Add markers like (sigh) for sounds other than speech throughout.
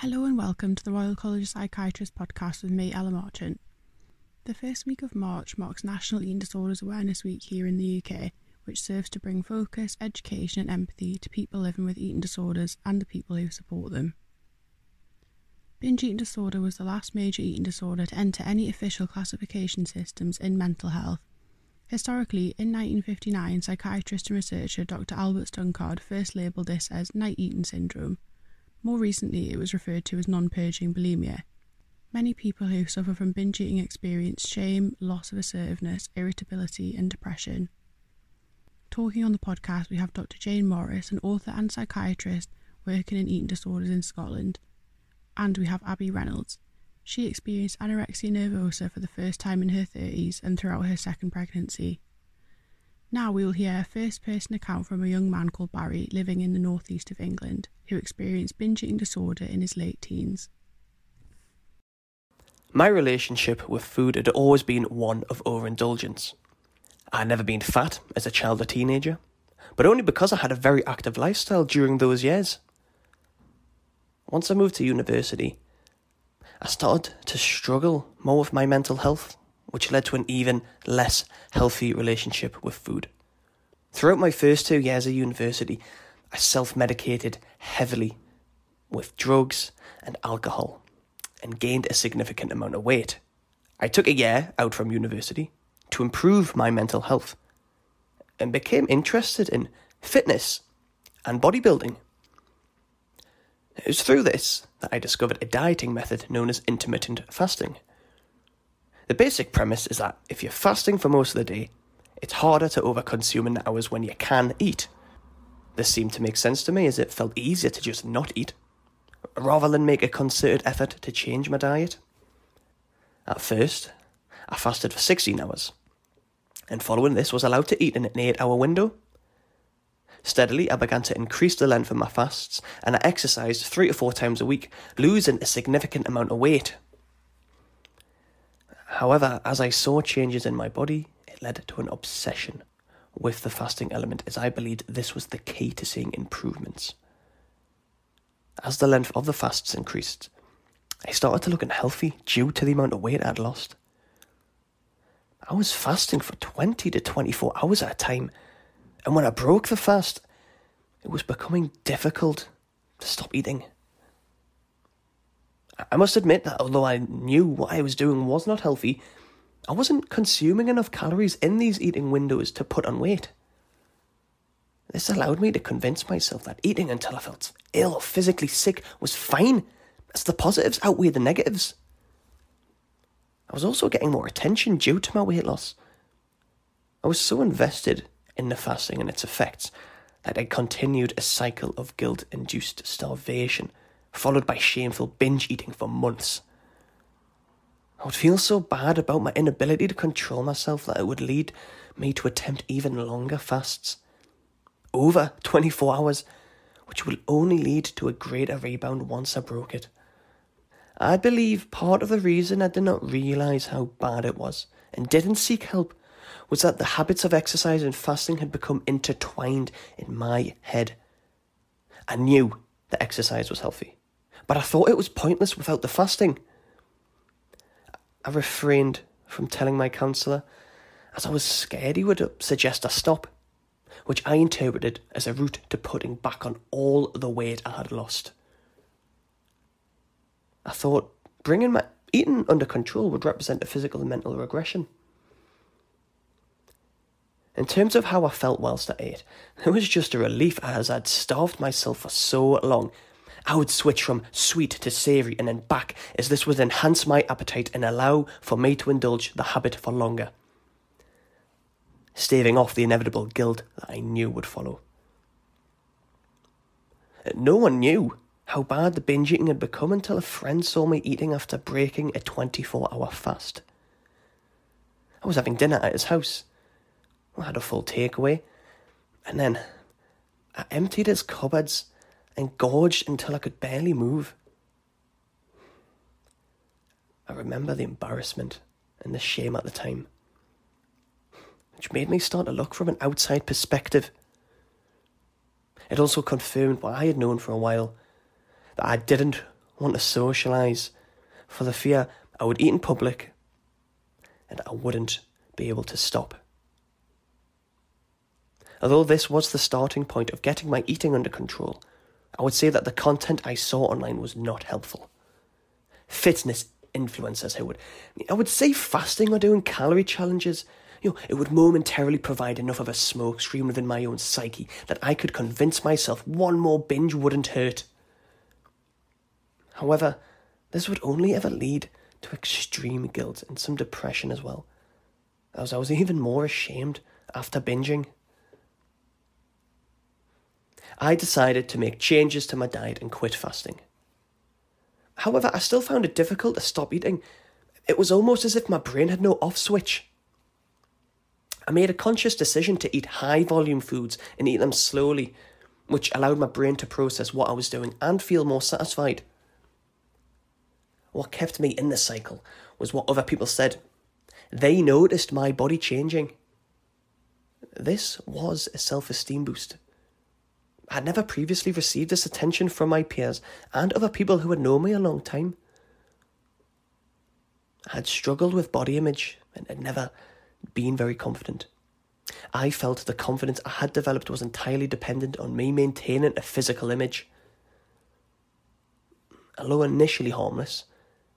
Hello and welcome to the Royal College of Psychiatrists podcast with me, Ella Marchant. The first week of March marks National Eating Disorders Awareness Week here in the UK, which serves to bring focus, education, and empathy to people living with eating disorders and the people who support them. Binge eating disorder was the last major eating disorder to enter any official classification systems in mental health. Historically, in 1959, psychiatrist and researcher Dr. Albert Stunkard first labelled this as night eating syndrome. More recently, it was referred to as non purging bulimia. Many people who suffer from binge eating experience shame, loss of assertiveness, irritability, and depression. Talking on the podcast, we have Dr. Jane Morris, an author and psychiatrist working in eating disorders in Scotland and we have Abby Reynolds. She experienced anorexia nervosa for the first time in her 30s and throughout her second pregnancy. Now we will hear a first person account from a young man called Barry living in the northeast of England who experienced binge eating disorder in his late teens. My relationship with food had always been one of overindulgence. I had never been fat as a child or teenager, but only because I had a very active lifestyle during those years once I moved to university, I started to struggle more with my mental health, which led to an even less healthy relationship with food. Throughout my first two years of university, I self medicated heavily with drugs and alcohol and gained a significant amount of weight. I took a year out from university to improve my mental health and became interested in fitness and bodybuilding. It was through this that I discovered a dieting method known as intermittent fasting. The basic premise is that if you're fasting for most of the day, it's harder to overconsume in the hours when you can eat. This seemed to make sense to me as it felt easier to just not eat, rather than make a concerted effort to change my diet. At first, I fasted for 16 hours, and following this was allowed to eat in an 8 hour window Steadily, I began to increase the length of my fasts, and I exercised three to four times a week, losing a significant amount of weight. However, as I saw changes in my body, it led to an obsession with the fasting element, as I believed this was the key to seeing improvements. As the length of the fasts increased, I started to look unhealthy due to the amount of weight I'd lost. I was fasting for 20 to 24 hours at a time, and when I broke the fast, it was becoming difficult to stop eating. I must admit that although I knew what I was doing was not healthy, I wasn't consuming enough calories in these eating windows to put on weight. This allowed me to convince myself that eating until I felt ill or physically sick was fine, as the positives outweighed the negatives. I was also getting more attention due to my weight loss. I was so invested in the fasting and its effects that I continued a cycle of guilt induced starvation, followed by shameful binge eating for months. I would feel so bad about my inability to control myself that it would lead me to attempt even longer fasts. Over 24 hours, which will only lead to a greater rebound once I broke it. I believe part of the reason I did not realise how bad it was and didn't seek help was that the habits of exercise and fasting had become intertwined in my head. I knew that exercise was healthy, but I thought it was pointless without the fasting. I refrained from telling my counsellor as I was scared he would suggest a stop, which I interpreted as a route to putting back on all the weight I had lost. I thought bringing my eating under control would represent a physical and mental regression. In terms of how I felt whilst I ate, it was just a relief as I'd starved myself for so long. I would switch from sweet to savoury and then back, as this would enhance my appetite and allow for me to indulge the habit for longer, staving off the inevitable guilt that I knew would follow. No one knew how bad the binge eating had become until a friend saw me eating after breaking a 24 hour fast. I was having dinner at his house I had a full takeaway. And then I emptied his cupboards and gorged until I could barely move. I remember the embarrassment and the shame at the time, which made me start to look from an outside perspective. It also confirmed what I had known for a while that I didn't want to socialise, for the fear I would eat in public and I wouldn't be able to stop. Although this was the starting point of getting my eating under control, I would say that the content I saw online was not helpful. Fitness influencers who would, I would say fasting or doing calorie challenges, you know, it would momentarily provide enough of a smoke screen within my own psyche that I could convince myself one more binge wouldn't hurt. However, this would only ever lead to extreme guilt and some depression as well, as I was even more ashamed after binging. I decided to make changes to my diet and quit fasting. However, I still found it difficult to stop eating. It was almost as if my brain had no off switch. I made a conscious decision to eat high volume foods and eat them slowly, which allowed my brain to process what I was doing and feel more satisfied. What kept me in the cycle was what other people said. They noticed my body changing. This was a self esteem boost. I had never previously received this attention from my peers and other people who had known me a long time. I had struggled with body image and had never been very confident. I felt the confidence I had developed was entirely dependent on me maintaining a physical image. Although initially harmless,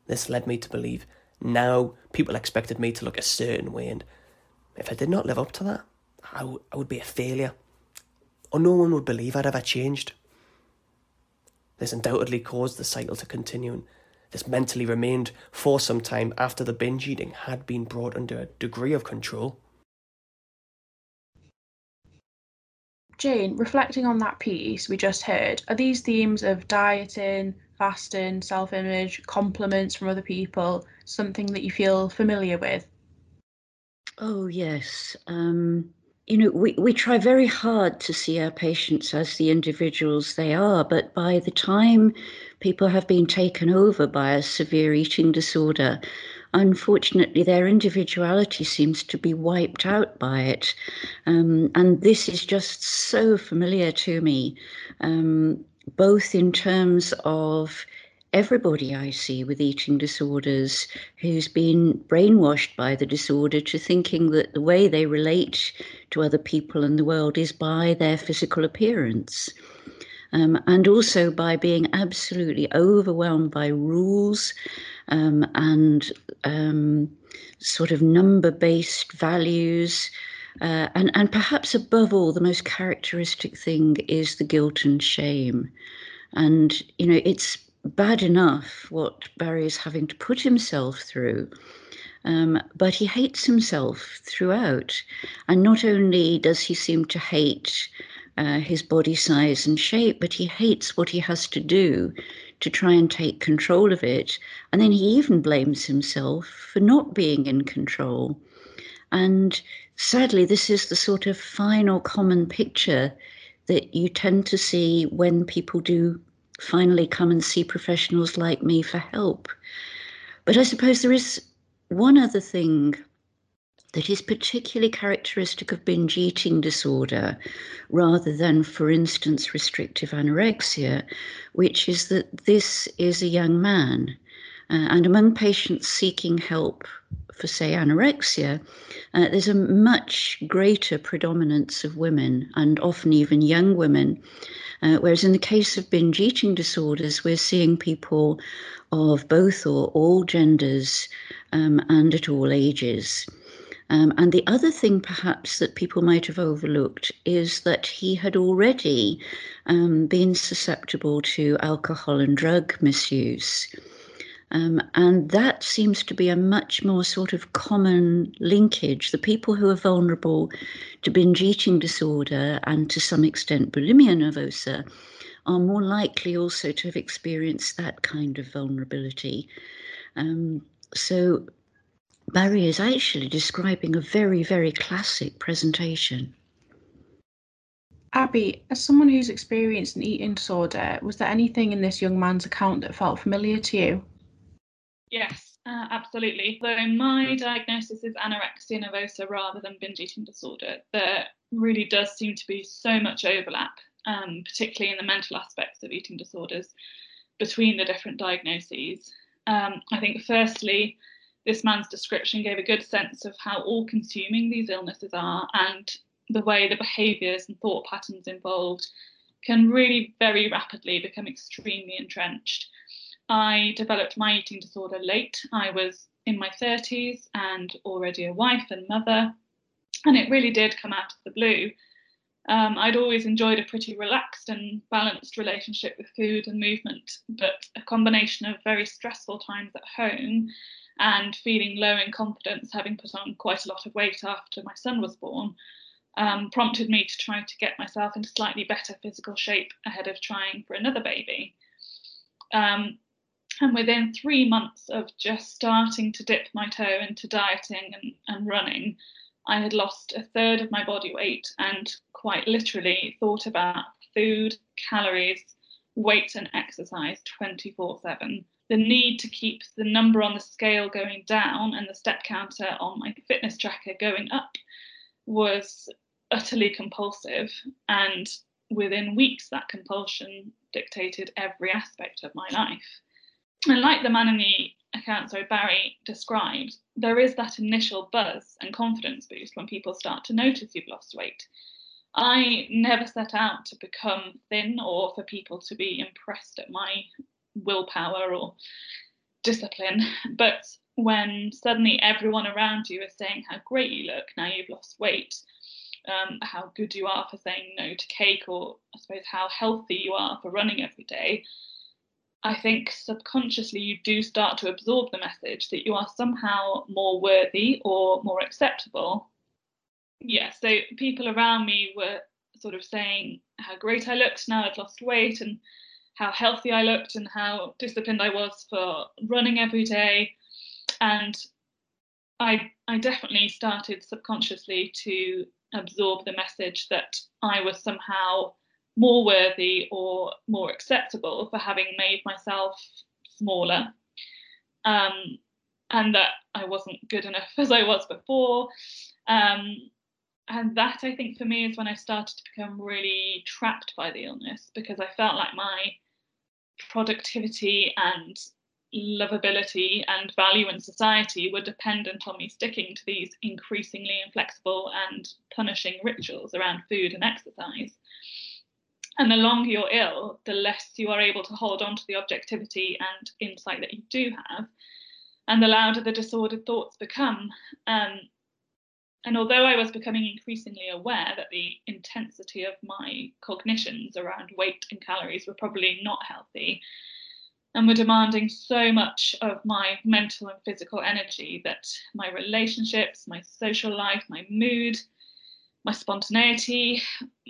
this led me to believe now people expected me to look a certain way, and if I did not live up to that, I, w- I would be a failure, or no one would believe I'd ever changed. This undoubtedly caused the cycle to continue, and this mentally remained for some time after the binge eating had been brought under a degree of control. Jane, reflecting on that piece we just heard, are these themes of dieting, fasting, self image, compliments from other people, something that you feel familiar with? Oh, yes. Um, you know, we, we try very hard to see our patients as the individuals they are, but by the time people have been taken over by a severe eating disorder, unfortunately, their individuality seems to be wiped out by it. Um, and this is just so familiar to me. Um, both in terms of everybody I see with eating disorders who's been brainwashed by the disorder to thinking that the way they relate to other people in the world is by their physical appearance. Um, and also by being absolutely overwhelmed by rules um, and um, sort of number based values uh, and, and perhaps above all, the most characteristic thing is the guilt and shame. And, you know, it's bad enough what Barry is having to put himself through. Um, but he hates himself throughout. And not only does he seem to hate uh, his body size and shape, but he hates what he has to do to try and take control of it. And then he even blames himself for not being in control. And sadly, this is the sort of final common picture that you tend to see when people do finally come and see professionals like me for help. But I suppose there is one other thing that is particularly characteristic of binge eating disorder rather than, for instance, restrictive anorexia, which is that this is a young man. Uh, and among patients seeking help for, say, anorexia, uh, there's a much greater predominance of women and often even young women. Uh, whereas in the case of binge eating disorders, we're seeing people of both or all genders um, and at all ages. Um, and the other thing, perhaps, that people might have overlooked is that he had already um, been susceptible to alcohol and drug misuse. Um, and that seems to be a much more sort of common linkage. The people who are vulnerable to binge eating disorder and to some extent bulimia nervosa are more likely also to have experienced that kind of vulnerability. Um, so Barry is actually describing a very, very classic presentation. Abby, as someone who's experienced an eating disorder, was there anything in this young man's account that felt familiar to you? Yes, uh, absolutely. Though my diagnosis is anorexia nervosa rather than binge eating disorder, there really does seem to be so much overlap, um, particularly in the mental aspects of eating disorders. between the different diagnoses. Um, I think, firstly, this man's description gave a good sense of how all consuming these illnesses are and the way the behaviours and thought patterns involved can really very rapidly become extremely entrenched. I developed my eating disorder late. I was in my 30s and already a wife and mother, and it really did come out of the blue. Um, I'd always enjoyed a pretty relaxed and balanced relationship with food and movement, but a combination of very stressful times at home and feeling low in confidence, having put on quite a lot of weight after my son was born, um, prompted me to try to get myself into slightly better physical shape ahead of trying for another baby. Um, and within three months of just starting to dip my toe into dieting and, and running, I had lost a third of my body weight and quite literally thought about food, calories, weight, and exercise 24 7 the need to keep the number on the scale going down and the step counter on my fitness tracker going up was utterly compulsive. And within weeks, that compulsion dictated every aspect of my life. And like the man in the account, so Barry described, there is that initial buzz and confidence boost when people start to notice you've lost weight. I never set out to become thin or for people to be impressed at my willpower or discipline. But when suddenly everyone around you is saying how great you look now you've lost weight, um, how good you are for saying no to cake, or I suppose how healthy you are for running every day, I think subconsciously you do start to absorb the message that you are somehow more worthy or more acceptable. Yeah, so people around me were sort of saying how great I looked now I'd lost weight and how healthy I looked and how disciplined I was for running every day. And I, I definitely started subconsciously to absorb the message that I was somehow more worthy or more acceptable for having made myself smaller. Um, and that I wasn't good enough (laughs) as I was before. Um, and that I think for me is when I started to become really trapped by the illness because I felt like my productivity and lovability and value in society were dependent on me sticking to these increasingly inflexible and punishing rituals around food and exercise. And the longer you're ill, the less you are able to hold on to the objectivity and insight that you do have, and the louder the disordered thoughts become. Um, and although I was becoming increasingly aware that the intensity of my cognitions around weight and calories were probably not healthy and were demanding so much of my mental and physical energy that my relationships, my social life, my mood, my spontaneity,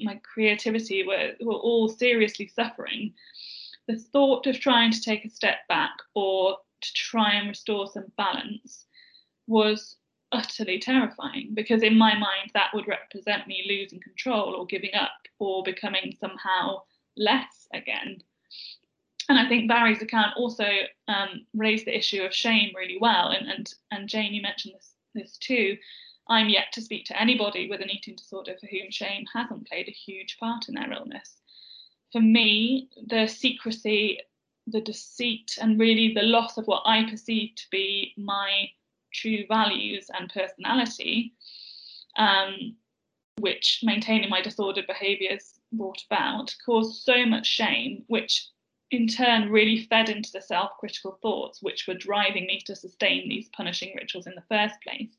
my creativity were, were all seriously suffering. The thought of trying to take a step back or to try and restore some balance was utterly terrifying because in my mind that would represent me losing control or giving up or becoming somehow less again and I think Barry's account also um, raised the issue of shame really well. And and and Jane, you mentioned this this too. I'm yet to speak to anybody with an eating disorder for whom shame hasn't played a huge part in their illness. For me, the secrecy, the deceit, and really the loss of what I perceive to be my true values and personality, um, which maintaining my disordered behaviours brought about, caused so much shame, which in turn really fed into the self critical thoughts, which were driving me to sustain these punishing rituals in the first place,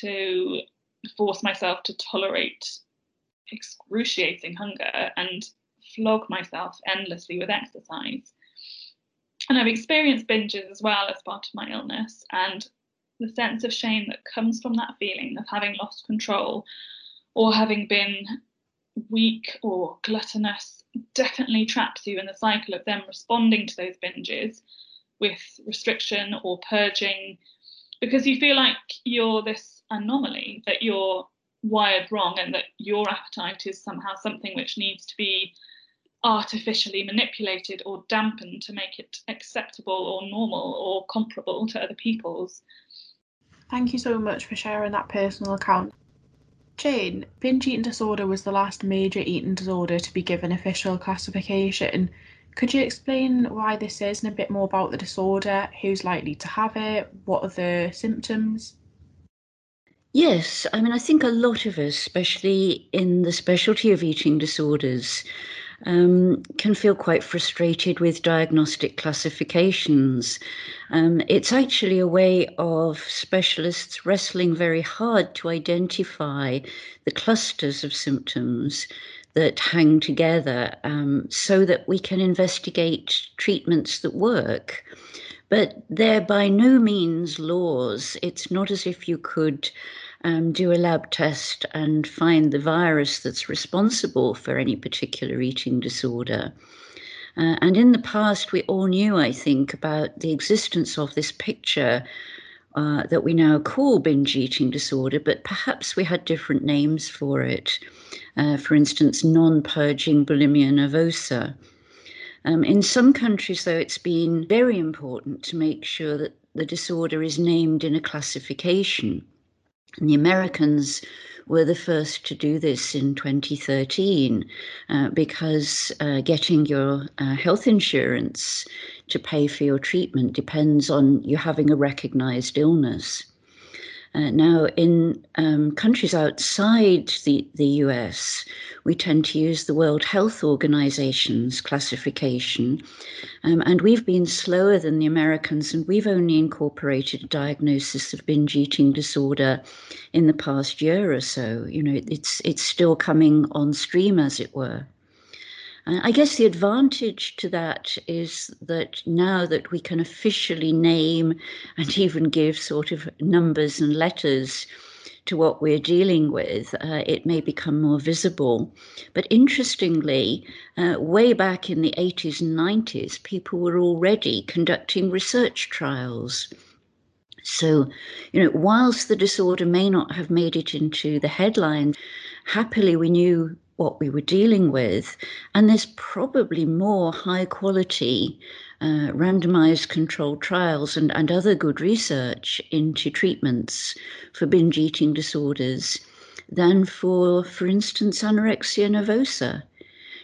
to force myself to tolerate excruciating hunger and flog myself endlessly with exercise. And I've experienced binges as well as part of my illness, and the sense of shame that comes from that feeling of having lost control or having been weak or gluttonous definitely traps you in the cycle of them responding to those binges with restriction or purging because you feel like you're this anomaly that you're wired wrong and that your appetite is somehow something which needs to be artificially manipulated or dampened to make it acceptable or normal or comparable to other people's Thank you so much for sharing that personal account. Jane, binge eating disorder was the last major eating disorder to be given official classification. Could you explain why this is and a bit more about the disorder, who's likely to have it, what are the symptoms? Yes, I mean, I think a lot of us, especially in the specialty of eating disorders, um, can feel quite frustrated with diagnostic classifications. Um, it's actually a way of specialists wrestling very hard to identify the clusters of symptoms that hang together um, so that we can investigate treatments that work. But they're by no means laws. It's not as if you could um, do a lab test and find the virus that's responsible for any particular eating disorder. Uh, and in the past, we all knew, I think, about the existence of this picture uh, that we now call binge eating disorder, but perhaps we had different names for it. Uh, for instance, non purging bulimia nervosa. Um, in some countries, though, it's been very important to make sure that the disorder is named in a classification. And the Americans were the first to do this in 2013 uh, because uh, getting your uh, health insurance to pay for your treatment depends on you having a recognized illness. Uh, now, in um, countries outside the, the US, we tend to use the World Health Organization's classification, um, and we've been slower than the Americans, and we've only incorporated a diagnosis of binge eating disorder in the past year or so. You know, it's it's still coming on stream, as it were. I guess the advantage to that is that now that we can officially name and (laughs) even give sort of numbers and letters to what we're dealing with, uh, it may become more visible. But interestingly, uh, way back in the 80s and 90s, people were already conducting research trials. So, you know, whilst the disorder may not have made it into the headlines, happily we knew what we were dealing with. And there's probably more high quality uh, randomized controlled trials and, and other good research into treatments for binge eating disorders than for, for instance, anorexia nervosa.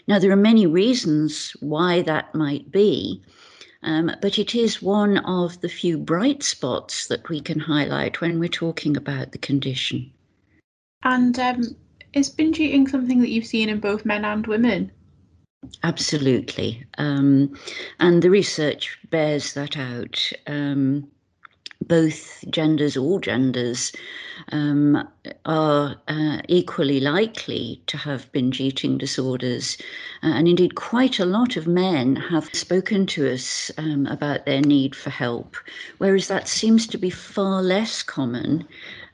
Now, there are many reasons why that might be, um, but it is one of the few bright spots that we can highlight when we're talking about the condition. And um, is binge eating something that you've seen in both men and women? Absolutely. Um, and the research bears that out. Um, both genders, all genders, um, are uh, equally likely to have binge eating disorders. Uh, and indeed, quite a lot of men have spoken to us um, about their need for help, whereas that seems to be far less common.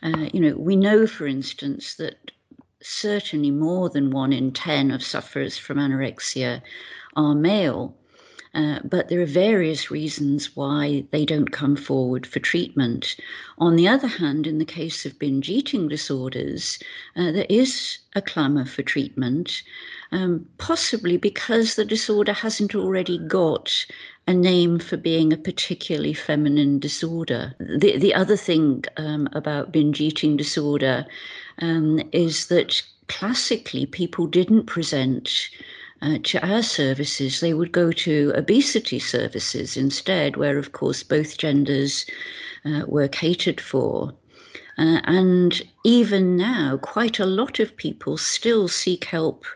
Uh, you know, we know, for instance, that certainly more than one in 10 of sufferers from anorexia are male. Uh, but there are various reasons why they don't come forward for treatment. On the other hand, in the case of binge eating disorders, uh, there is a clamour for treatment, um, possibly because the disorder hasn't already got a name for being a particularly feminine disorder. The, the other thing um, about binge eating disorder um, is that classically people didn't present uh, to our services, they would go to obesity services instead, where, of course, both genders uh, were catered for. Uh, and even now, quite a lot of people still seek help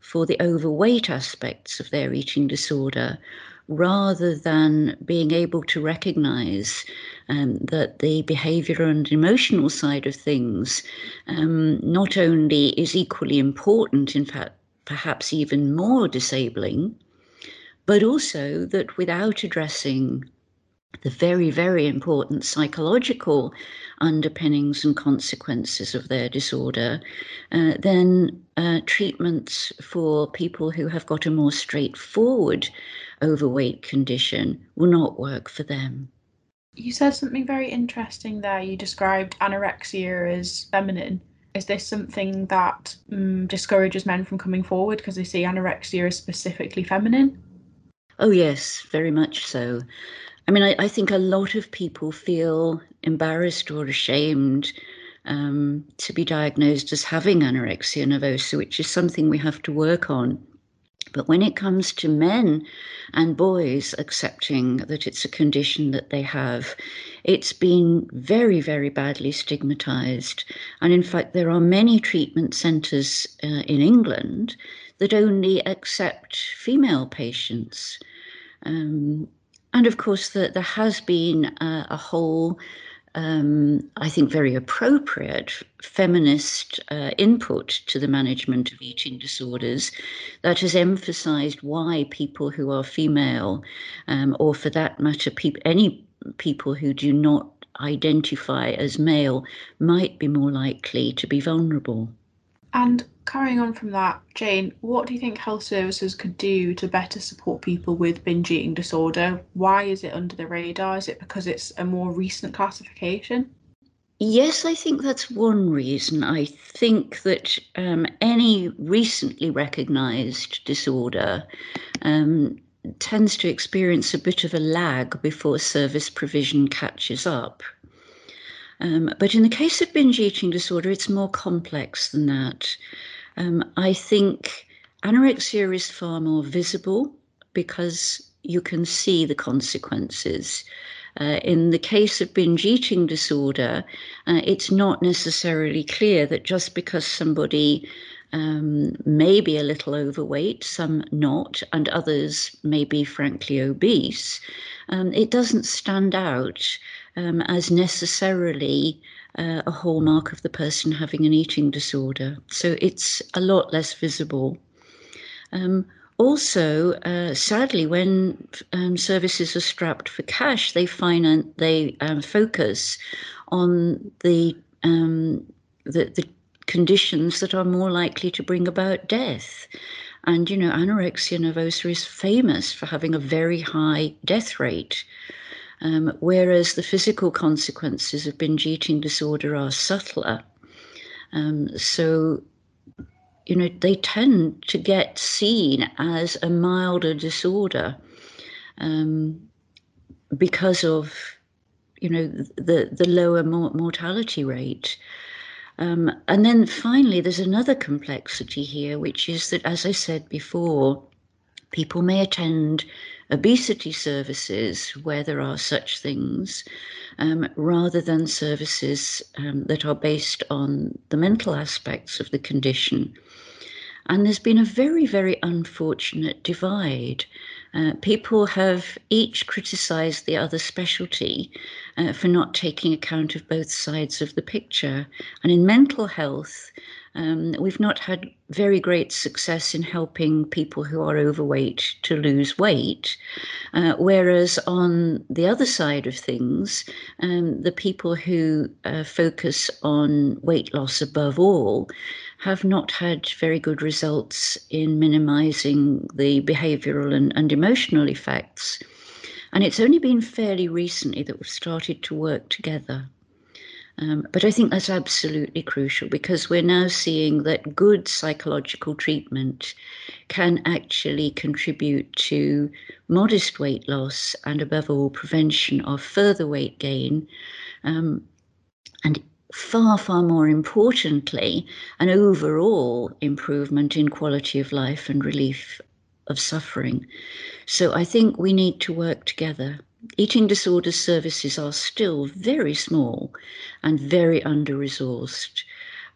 for the overweight aspects of their eating disorder rather than being able to recognize um, that the behavioral and emotional side of things um, not only is equally important, in fact, perhaps even more disabling, but also that without addressing the very, very important psychological underpinnings and consequences of their disorder, uh, then uh, treatments for people who have got a more straightforward overweight condition will not work for them. You said something very interesting there. You described anorexia as feminine. Is this something that um, discourages men from coming forward because they see anorexia as specifically feminine? Oh, yes, very much so. I mean, I, I think a lot of people feel embarrassed or ashamed um, to be diagnosed as having anorexia nervosa, which is something we have to work on. But when it comes to men and boys accepting that it's a condition that they have, it's been very, very badly stigmatized. And in fact, there are many treatment centres uh, in England that only accept female patients. Um, and of course, the, there has been a, a whole um, I think, very appropriate feminist uh, input to the management of eating disorders that has emphasized why people who are female, um, or for that matter, pe- any people who do not identify as male, might be more likely to be vulnerable. And carrying on from that, Jane, what do you think health services could do to better support people with binge eating disorder? Why is it under the radar? Is it because it's a more recent classification? Yes, I think that's one reason. I think that um, any recently recognised disorder um, tends to experience a bit of a lag before service provision catches up. Um, but in the case of binge eating disorder, it's more complex than that. Um, I think anorexia is far more visible because you can see the consequences. Uh, in the case of binge eating disorder, uh, it's not necessarily clear that just because somebody um, may be a little overweight, some not, and others may be frankly obese, um, it doesn't stand out um, as necessarily uh, a hallmark of the person having an eating disorder. So it's a lot less visible. Um, also, uh, sadly, when um, services are strapped for cash, they finance, they um, focus on the, um, the the conditions that are more likely to bring about death. And you know, anorexia nervosa is famous for having a very high death rate. Um, whereas the physical consequences of binge eating disorder are subtler. Um, so, you know, they tend to get seen as a milder disorder um, because of, you know, the, the lower mortality rate. Um, and then finally, there's another complexity here, which is that, as I said before, people may attend obesity services where there are such things, um, rather than services um, that are based on the mental aspects of the condition. And there's been a very, very unfortunate divide. Uh, people have each criticised the other specialty uh, for not taking account of both sides of the picture. And in mental health, um, we've not had very great success in helping people who are overweight to lose weight. Uh, whereas on the other side of things, um, the people who uh, focus on weight loss above all have not had very good results in minimizing the behavioral and, and emotional effects. And it's only been fairly recently that we've started to work together. Um, but I think that's absolutely crucial because we're now seeing that good psychological treatment can actually contribute to modest weight loss and, above all, prevention of further weight gain. Um, and far, far more importantly, an overall improvement in quality of life and relief of suffering. So I think we need to work together eating disorder services are still very small and very under resourced.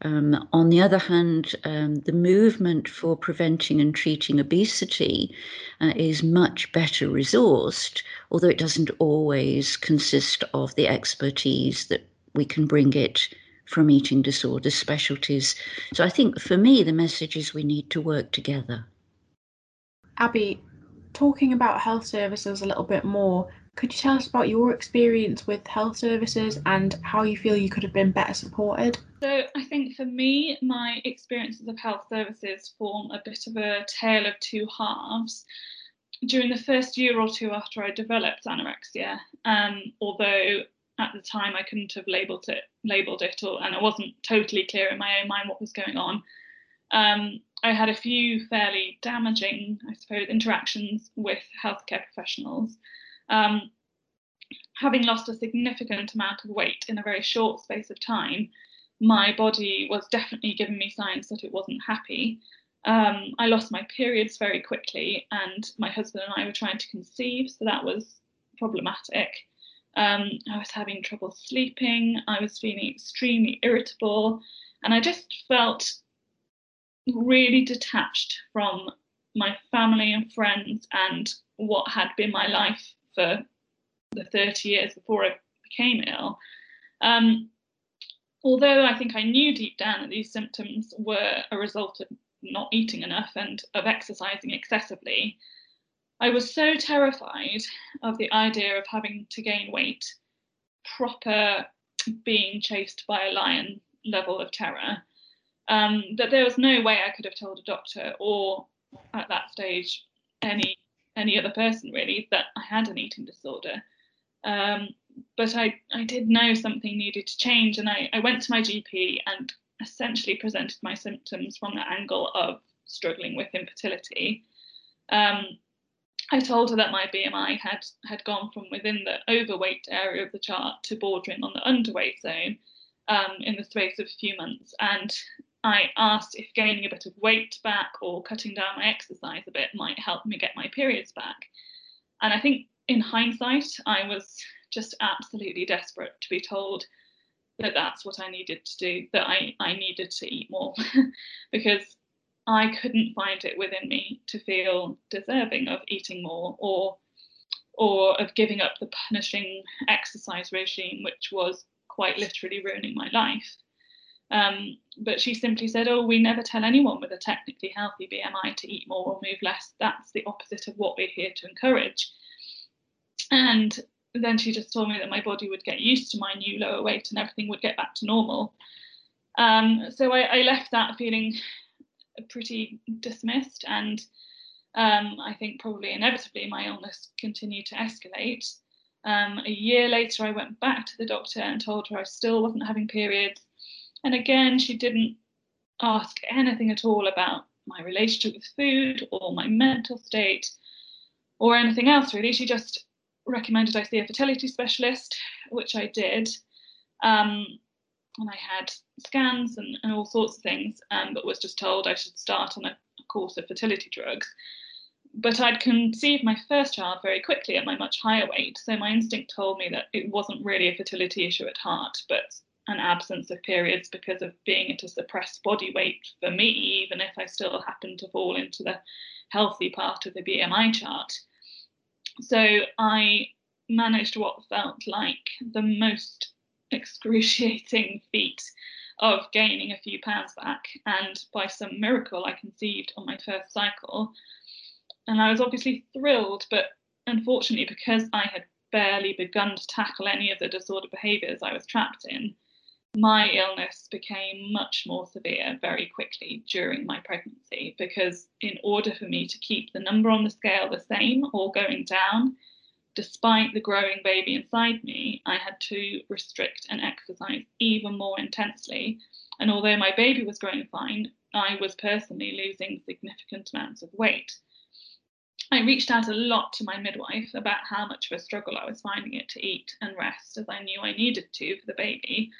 Um, on the other hand, um, the movement for preventing and treating obesity uh, is much better resourced, although it doesn't always consist of the expertise that we can bring it from eating disorder specialties. So I think for me, the message is we need to work together. Abby, talking about health services a little bit more, could you tell us about your experience with health services and how you feel you could have been better supported? So, I think for me, my experiences of health services form a bit of a tale of two halves. During the first year or two after I developed anorexia, um, although at the time I couldn't have labelled it, labelled it, or, and I wasn't totally clear in my own mind what was going on. Um, I had a few fairly damaging, I suppose, interactions with healthcare professionals um, having lost a significant amount of weight in a very short space of time, my body was definitely giving me signs that it wasn't happy. Um, I lost my periods very quickly, and my husband and I were trying to conceive, so that was problematic. Um, I was having trouble sleeping, I was feeling extremely irritable, and I just felt really detached from my family and friends and what had been my life for the 30 years before I became ill. Um, although I think I knew deep down that these symptoms were a result of not eating enough and of exercising excessively, I was so terrified of the idea of having to gain weight, proper being chased by a lion level of terror, um, that there was no way I could have told a doctor or at that stage any any other person really that I had an eating disorder. Um, but I, I did know something needed to change, and I, I went to my GP and essentially presented my symptoms from the angle of struggling with infertility. Um, I told her that my BMI had had gone from within the overweight area of the chart to bordering on the underweight zone um, in the space of a few months, and I asked if gaining a bit of weight back or cutting down my exercise a bit might help me get my periods back. And I think in hindsight, I was just absolutely desperate to be told that that's what I needed to do, that I, I needed to eat more (laughs) because I couldn't find it within me to feel deserving of eating more or or of giving up the punishing exercise regime, which was quite literally ruining my life. Um, but she simply said, Oh, we never tell anyone with a technically healthy BMI to eat more or move less. That's the opposite of what we're here to encourage. And then she just told me that my body would get used to my new lower weight and everything would get back to normal. Um, so I, I, left that feeling pretty dismissed, and um, I think probably inevitably my illness continued to escalate. Um, a year later, I went back to the doctor and told her I still wasn't having periods and again, she didn't ask anything at all about my relationship with food or my mental state or anything else, really. She just recommended I see a fertility specialist, which I did. Um, and I had scans and, and, all sorts of things, um, but was just told I should start on a, a course of fertility drugs. But I'd conceived my first child very quickly at my much higher weight, so my instinct told me that it wasn't really a fertility issue at heart, but an absence of periods because of being at a suppressed body weight for me, even if I still happened to fall into the healthy part of the BMI chart. So I managed what felt like the most excruciating (laughs) feat of gaining a few pounds back. And by some miracle, I conceived on my first cycle. And I was obviously thrilled, but unfortunately, because I had barely begun to tackle any of the disorder behaviours I was trapped in, my illness became much more severe very quickly during my pregnancy because, in order for me to keep the number on the scale the same or going down, despite the growing baby inside me, I had to restrict and exercise even more intensely. And although my baby was growing fine, I was personally losing significant amounts of weight. I reached out a lot to my midwife about how much of a struggle I was finding it to eat and rest, as I knew I needed to for the baby.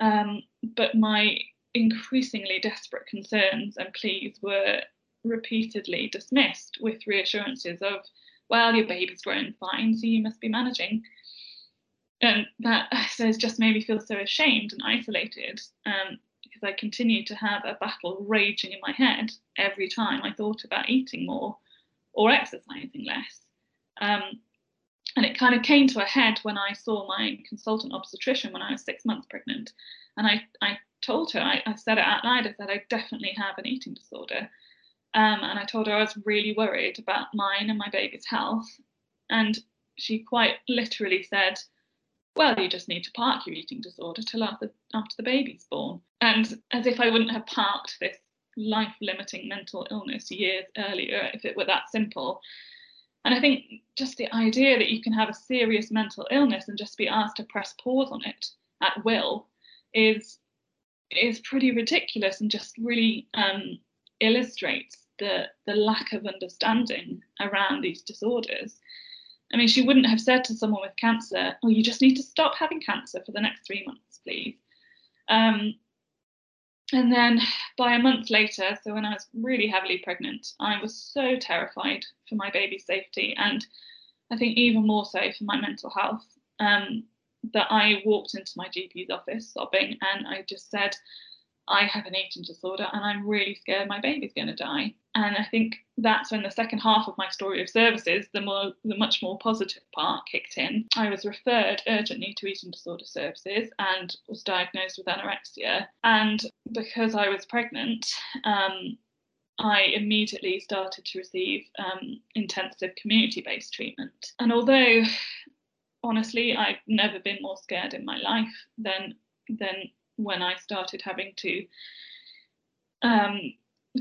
Um, but my increasingly desperate concerns and pleas were repeatedly dismissed with reassurances of, well, your baby's grown fine, so you must be managing. And that (laughs) says just made me feel so ashamed and isolated um, because I continued to have a battle raging in my head every time I thought about eating more or exercising less. Um, and it kind of came to a head when I saw my consultant obstetrician when I was six months pregnant. And I, I told her, I, I said it out loud, I said, I definitely have an eating disorder. Um, and I told her I was really worried about mine and my baby's health. And she quite literally said, Well, you just need to park your eating disorder till after, after the baby's born. And as if I wouldn't have parked this life limiting mental illness years earlier if it were that simple. And I think just the idea that you can have a serious mental illness and just be asked to press pause on it at will is is pretty ridiculous and just really um, illustrates the the lack of understanding around these disorders. I mean, she wouldn't have said to someone with cancer, "Oh, you just need to stop having cancer for the next three months, please." Um, and then by a month later, so when I was really heavily pregnant, I was so terrified for my baby's safety and I think even more so for my mental health um, that I walked into my GP's office sobbing and I just said, I have an eating disorder and I'm really scared my baby's going to die. And I think that's when the second half of my story of services, the more the much more positive part kicked in. I was referred urgently to eating disorder services and was diagnosed with anorexia. And because I was pregnant, um, I immediately started to receive um, intensive community based treatment. And although honestly I've never been more scared in my life than than when I started having to um,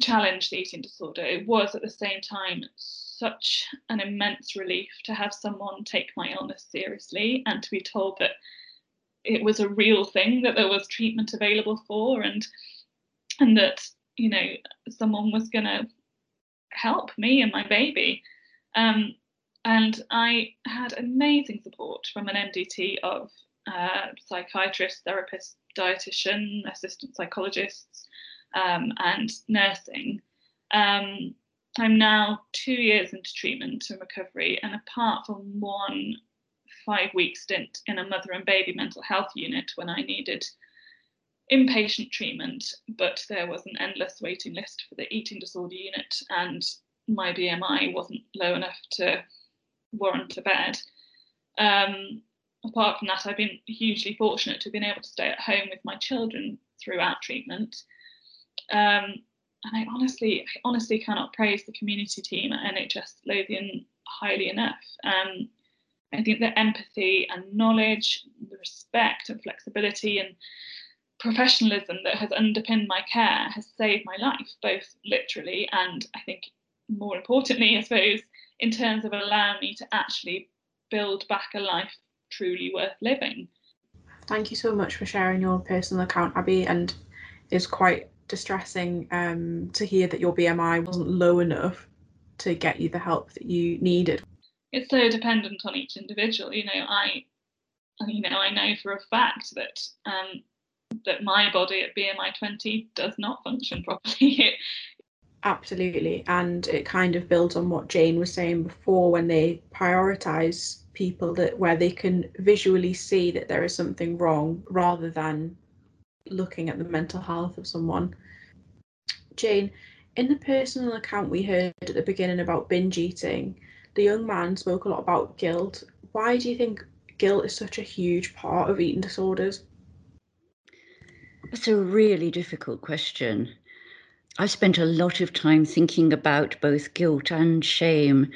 challenge the eating disorder, it was at the same time such an immense relief to have someone take my illness seriously and to be told that it was a real thing that there was treatment available for and and that you know someone was going to help me and my baby. Um, and I had amazing support from an MDT of uh, psychiatrists, therapists, dietitian, assistant psychologists, um, and nursing. Um, I'm now two years into treatment and recovery, and apart from one five week stint in a mother and baby mental health unit when I needed inpatient treatment, but there was an endless waiting list for the eating disorder unit, and my BMI wasn't low enough to warrant a bed. Um, apart from that, I've been hugely fortunate to have been able to stay at home with my children throughout treatment. Um, and I honestly, I honestly cannot praise the community team at NHS Lothian highly enough. Um, I think the empathy and knowledge, the respect and flexibility and professionalism that has underpinned my care has saved my life, both literally and I think more importantly, I suppose, in terms of allowing me to actually build back a life truly worth living. Thank you so much for sharing your personal account, Abby. And it's quite distressing um, to hear that your BMI wasn't low enough to get you the help that you needed. It's so dependent on each individual. You know, I, you know, I know for a fact that um, that my body at BMI 20 does not function properly. (laughs) Absolutely. And it kind of builds on what Jane was saying before when they prioritize people that where they can visually see that there is something wrong rather than looking at the mental health of someone. Jane, in the personal account we heard at the beginning about binge eating, the young man spoke a lot about guilt. Why do you think guilt is such a huge part of eating disorders? That's a really difficult question. I've spent a lot of time thinking about both guilt and shame,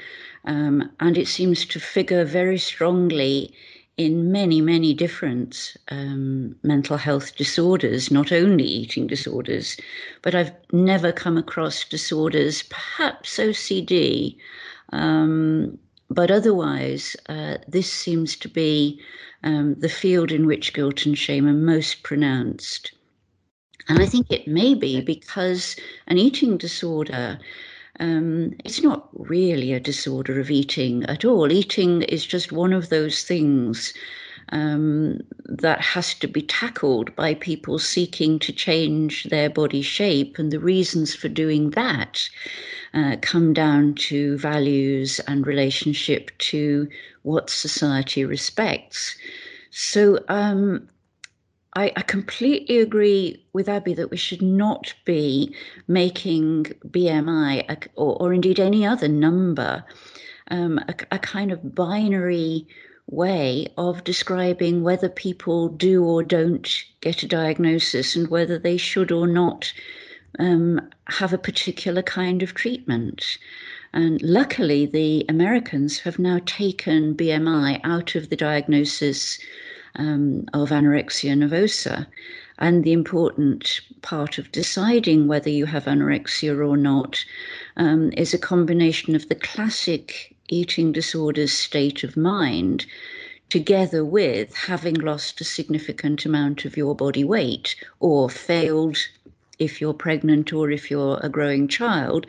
um, and it seems to figure very strongly in many, many different um, mental health disorders, not only eating disorders, but I've never come across disorders, perhaps OCD, um, but otherwise, uh, this seems to be um, the field in which guilt and shame are most pronounced. And I think it may be because an eating disorder, um, it's not really a disorder of eating at all. Eating is just one of those things um, that has to be tackled by people seeking to change their body shape. And the reasons for doing that uh, come down to values and relationship to what society respects. So um, I, I, completely agree with Abby that we should not be making BMI a, or, or, indeed any other number um, a, a, kind of binary way of describing whether people do or don't get a diagnosis and whether they should or not um, have a particular kind of treatment. And luckily, the Americans have now taken BMI out of the diagnosis um, of anorexia nervosa. And the important part of deciding whether you have anorexia or not um, is a combination of the classic eating disorders state of mind together with having lost a significant amount of your body weight or failed if you're pregnant or if you're a growing child,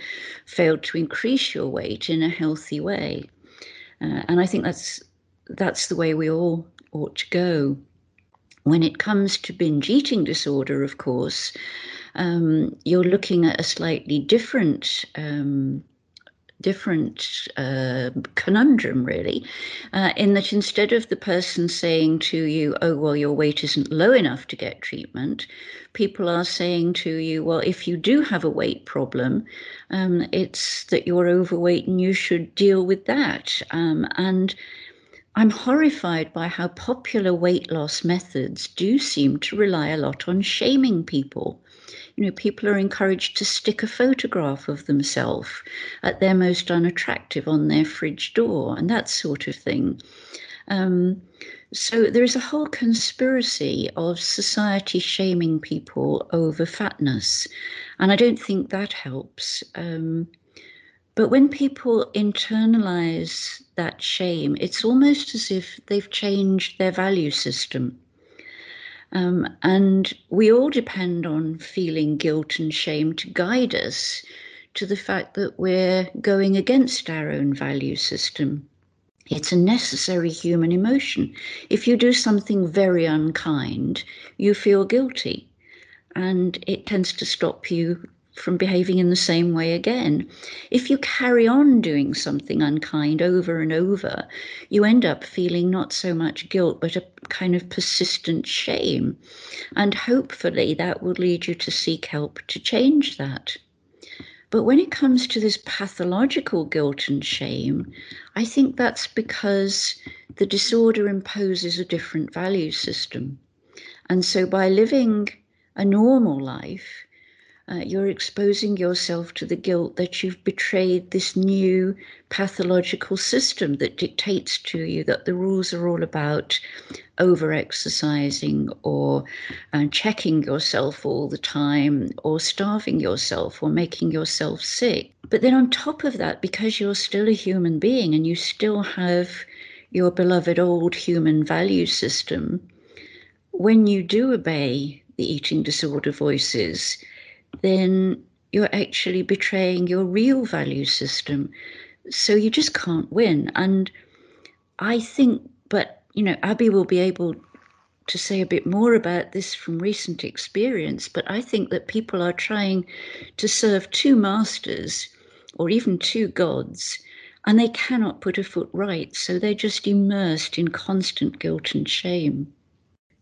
failed to increase your weight in a healthy way. Uh, and I think that's that's the way we all ought to go. When it comes to binge eating disorder, of course, um, you're looking at a slightly different um, different uh, conundrum, really, uh, in that instead of the person saying to you, oh, well, your weight isn't low enough to get treatment, people are saying to you, well, if you do have a weight problem, um, it's that you're overweight and you should deal with that. Um, and I'm horrified by how popular weight loss methods do seem to rely a lot on shaming people you know, people are encouraged to stick a photograph of themselves at their most unattractive on their fridge door and that sort of thing. Um, so there is a whole conspiracy of society shaming people over fatness, and I don't think that helps. Um, but when people internalize that shame, it's almost as if they've changed their value system. Um, and we all depend on feeling guilt and shame to guide us to the fact that we're going against our own value system. It's a necessary human emotion. If you do something very unkind, you feel guilty, and it tends to stop you from behaving in the same way again. If you carry on doing something unkind over and over, you end up feeling not so much guilt, but a kind of persistent shame. And hopefully that will lead you to seek help to change that. But when it comes to this pathological guilt and shame, I think that's because the disorder imposes a different value system. And so by living a normal life, uh, you're exposing yourself to the guilt that you've betrayed this new pathological system that dictates to you that the rules are all about over exercising or uh, checking yourself all the time or starving yourself or making yourself sick. But then, on top of that, because you're still a human being and you still have your beloved old human value system, when you do obey the eating disorder voices, then you're actually betraying your real value system. So you just can't win. And I think, but you know, Abby will be able to say a bit more about this from recent experience, but I think that people are trying to serve two masters or even two gods, and they cannot put a foot right. So they're just immersed in constant guilt and shame.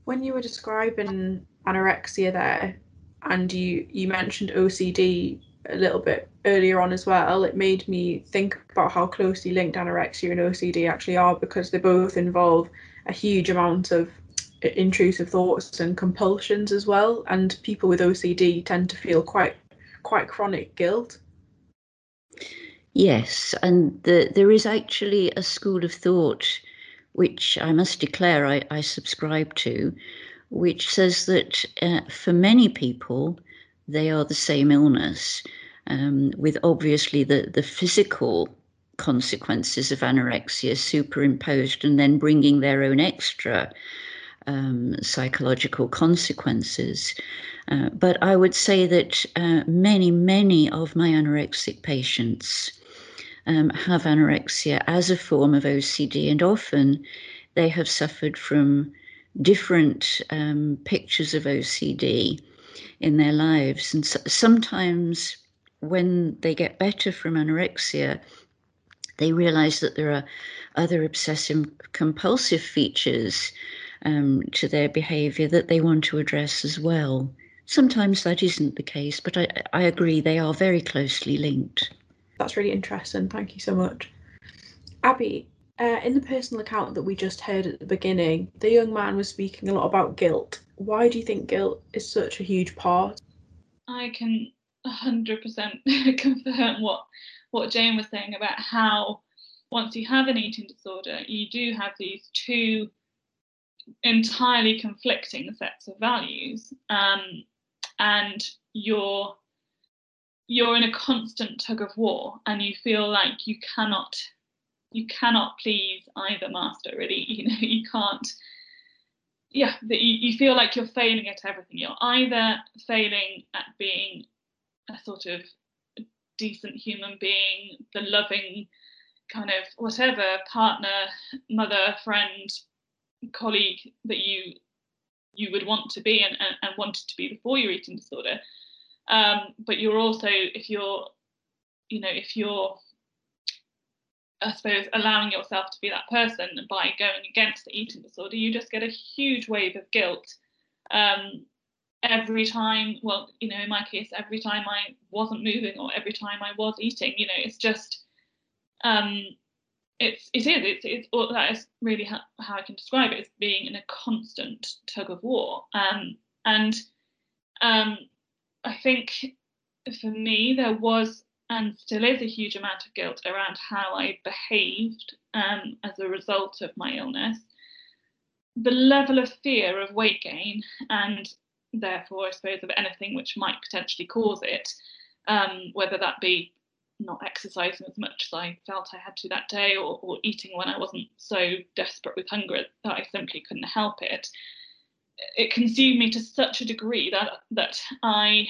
When you were describing anorexia there, and you you mentioned OCD a little bit earlier on as well. It made me think about how closely linked anorexia and OCD actually are because they both involve a huge amount of intrusive thoughts and compulsions as well. And people with OCD tend to feel quite quite chronic guilt. Yes, and the, there is actually a school of thought which I must declare I, I subscribe to, which says that uh, for many people, they are the same illness, um, with obviously the, the physical consequences of anorexia superimposed and then bringing their own extra um, psychological consequences. Uh, but I would say that uh, many, many of my anorexic patients um, have anorexia as a form of OCD, and often they have suffered from different um, pictures of OCD in their lives. And so, sometimes when they get better from anorexia, they realize that there are other obsessive compulsive features um, to their behavior that they want to address as well. Sometimes that isn't the case, but I, I agree they are very closely linked. That's really interesting. Thank you so much. Abby, uh, in the personal account that we just heard at the beginning, the young man was speaking a lot about guilt. Why do you think guilt is such a huge part? I can 100% (laughs) confirm what what Jane was saying about how once you have an eating disorder, you do have these two entirely conflicting sets of values, um, and you're you're in a constant tug of war, and you feel like you cannot you cannot please either master really. (laughs) You know you can't yeah that you, you feel like you're failing at everything. You're either failing at being a sort of decent human being the loving kind of whatever partner mother friend colleague that you you would want to be and, and, and wanted to be before your eating disorder. Um, but you're also, if you're, you know, if you're, I suppose, allowing yourself to be that person by going against the eating disorder, you just get a huge wave of guilt um, every time. Well, you know, in my case, every time I wasn't moving or every time I was eating, you know, it's just, um, it's it is it's it's that is really how, how I can describe it as being in a constant tug of war. Um, and um, I think for me there was and still is a huge amount of guilt around how I behaved um, as a result of my illness. The level of fear of weight gain and therefore I suppose of anything which might potentially cause it, um, whether that be not exercising as much as I felt I had to that day or, or eating when I wasn't so desperate with hunger that I simply couldn't help it. It consumed me to such a degree that that I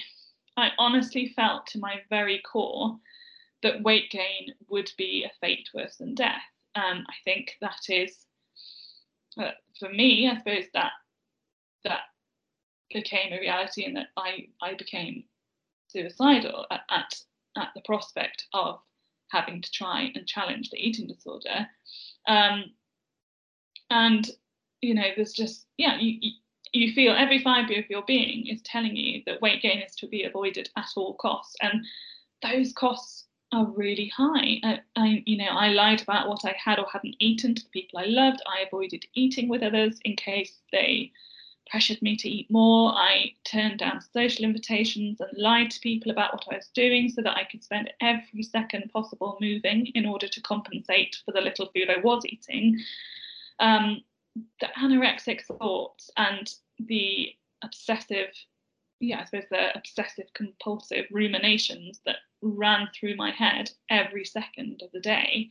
I honestly felt to my very core that weight gain would be a fate worse than death. Um, I think that is uh, for me, I suppose that that became a reality and that I I became suicidal at, at at the prospect of having to try and challenge the eating disorder. Um, and you know, there's just yeah, you, you feel every fibre of your being is telling you that weight gain is to be avoided at all costs, and those costs are really high. I, I, you know, I lied about what I had or hadn't eaten to the people I loved. I avoided eating with others in case they pressured me to eat more. I turned down social invitations and lied to people about what I was doing so that I could spend every second possible moving in order to compensate for the little food I was eating. Um, the anorexic thoughts and the obsessive, yeah, I suppose the obsessive compulsive ruminations that ran through my head every second of the day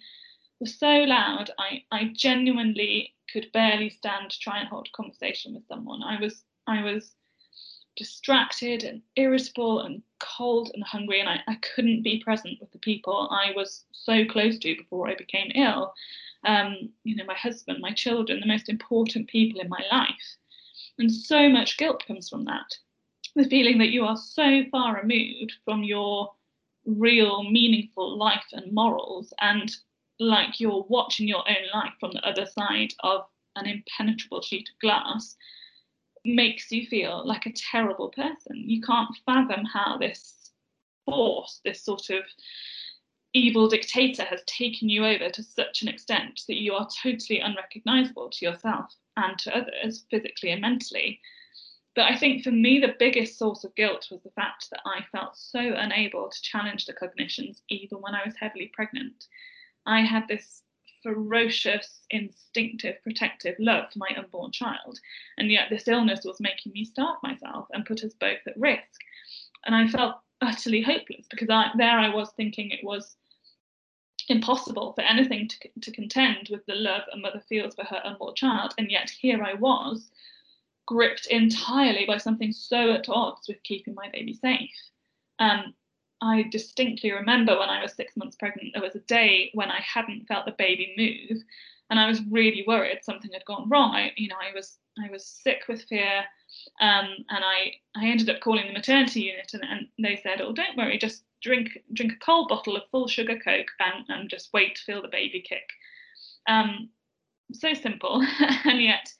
were so loud. I, I genuinely could barely stand to try and hold a conversation with someone. I was I was distracted and irritable and cold and hungry and I, I couldn't be present with the people I was so close to before I became ill. Um, you know, my husband, my children, the most important people in my life. And so much guilt comes from that. The feeling that you are so far removed from your real, meaningful life and morals, and like you're watching your own life from the other side of an impenetrable sheet of glass makes you feel like a terrible person. You can't fathom how this force, this sort of evil dictator, has taken you over to such an extent that you are totally unrecognizable to yourself and to others, physically and mentally. But I think for me, the biggest source of guilt was the fact that I felt so unable to challenge the cognitions even when I was heavily pregnant. I had this ferocious, instinctive, protective love for my unborn child. And yet this illness was making me starve myself and put us both at risk. And I felt utterly hopeless because I, there I was thinking it was impossible for anything to, to contend with the love a mother feels for her unborn child. And yet here I was, gripped entirely by something so at odds with keeping my baby safe. Um, I distinctly remember when I was six months pregnant, there was a day when I hadn't felt the baby move, and I was really worried something had gone wrong. I, you know, I was I was sick with fear, um, and I I ended up calling the maternity unit, and, and they said, "Oh, don't worry, just drink drink a cold bottle of full sugar Coke and and just wait to feel the baby kick." Um, so simple, (laughs) and yet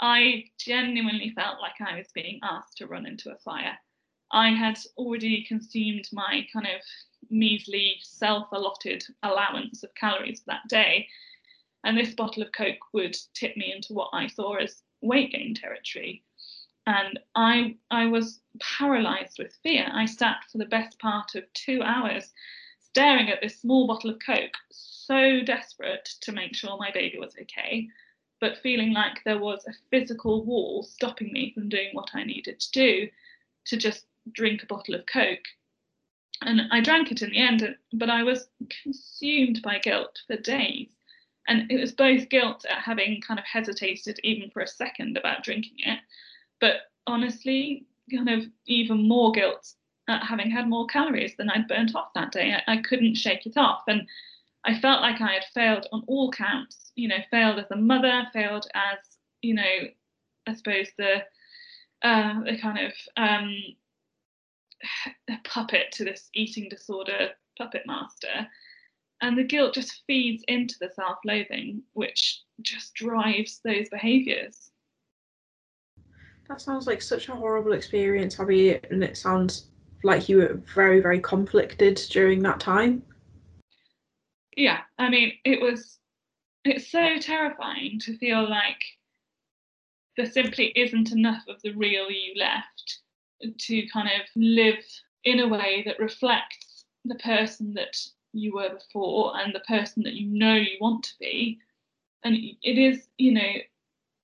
I genuinely felt like I was being asked to run into a fire. I had already consumed my kind of measly self allotted allowance of calories for that day. And this bottle of Coke would tip me into what I saw as weight gain territory. And I, I was paralyzed with fear. I sat for the best part of two hours staring at this small bottle of Coke, so desperate to make sure my baby was okay, but feeling like there was a physical wall stopping me from doing what I needed to do to just drink a bottle of Coke. And I drank it in the end, but I was consumed by guilt for days. And it was both guilt at having kind of hesitated even for a second about drinking it, but honestly, kind of even more guilt at having had more calories than I'd burnt off that day. I, I couldn't shake it off. And I felt like I had failed on all counts, you know, failed as a mother, failed as, you know, I suppose the uh, the kind of um, (sighs) puppet to this eating disorder puppet master. And the guilt just feeds into the self loathing, which just drives those behaviors. That sounds like such a horrible experience, Abby, and it sounds like you were very, very conflicted during that time. Yeah, I mean, it was, it's so terrifying to feel like there simply isn't enough of the real you left to kind of live in a way that reflects the person that you were before and the person that you know you want to be. And it is, you know,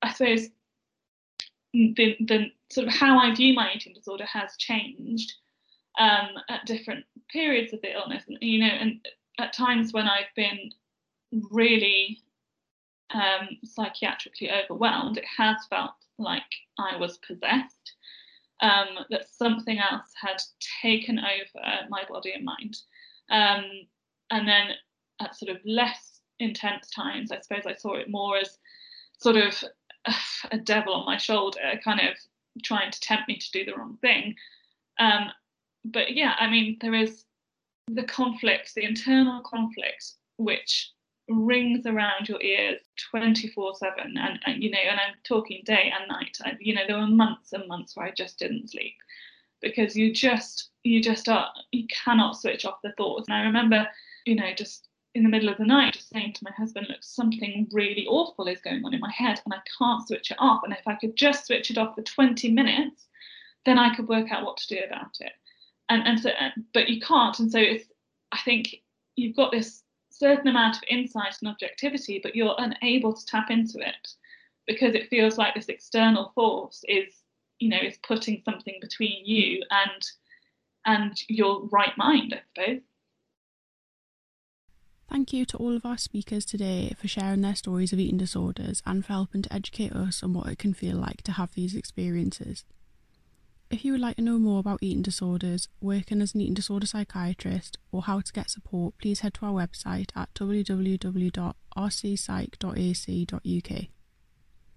I suppose the, the sort of how I view my eating disorder has changed um, at different periods of the illness. And, you know, and at times when I've been really um, psychiatrically overwhelmed, it has felt like I was possessed, um, that something else had taken over my body and mind. Um, and then at sort of less intense times, I suppose I saw it more as sort of (sighs) a, devil on my shoulder, kind of trying to tempt me to do the wrong thing. Um, but yeah, I mean, there is the conflicts, the internal conflict, which rings around your ears 24 7 and, and, you know and i'm talking day and night. I, you know there were months and months where i just didn't sleep because you just you just are you cannot switch off the thoughts. And i remember you know just in the middle of the night just saying to my husband look something really awful is going on in my head and i can't switch it off. And if i could just switch it off for 20 minutes then i could work out what to do about it. And and so but you can't. And so it's i think you've got this certain amount of insight and objectivity, but you're unable to tap into it because it feels like this external force is, you know, is putting something between you and and your right mind, I suppose. Thank you to all of our speakers today for sharing their stories of eating disorders and for helping to educate us on what it can feel like to have these experiences. If you would like to know more about eating disorders, working as an eating disorder psychiatrist, or how to get support, please head to our website at www.rcpsych.ac.uk.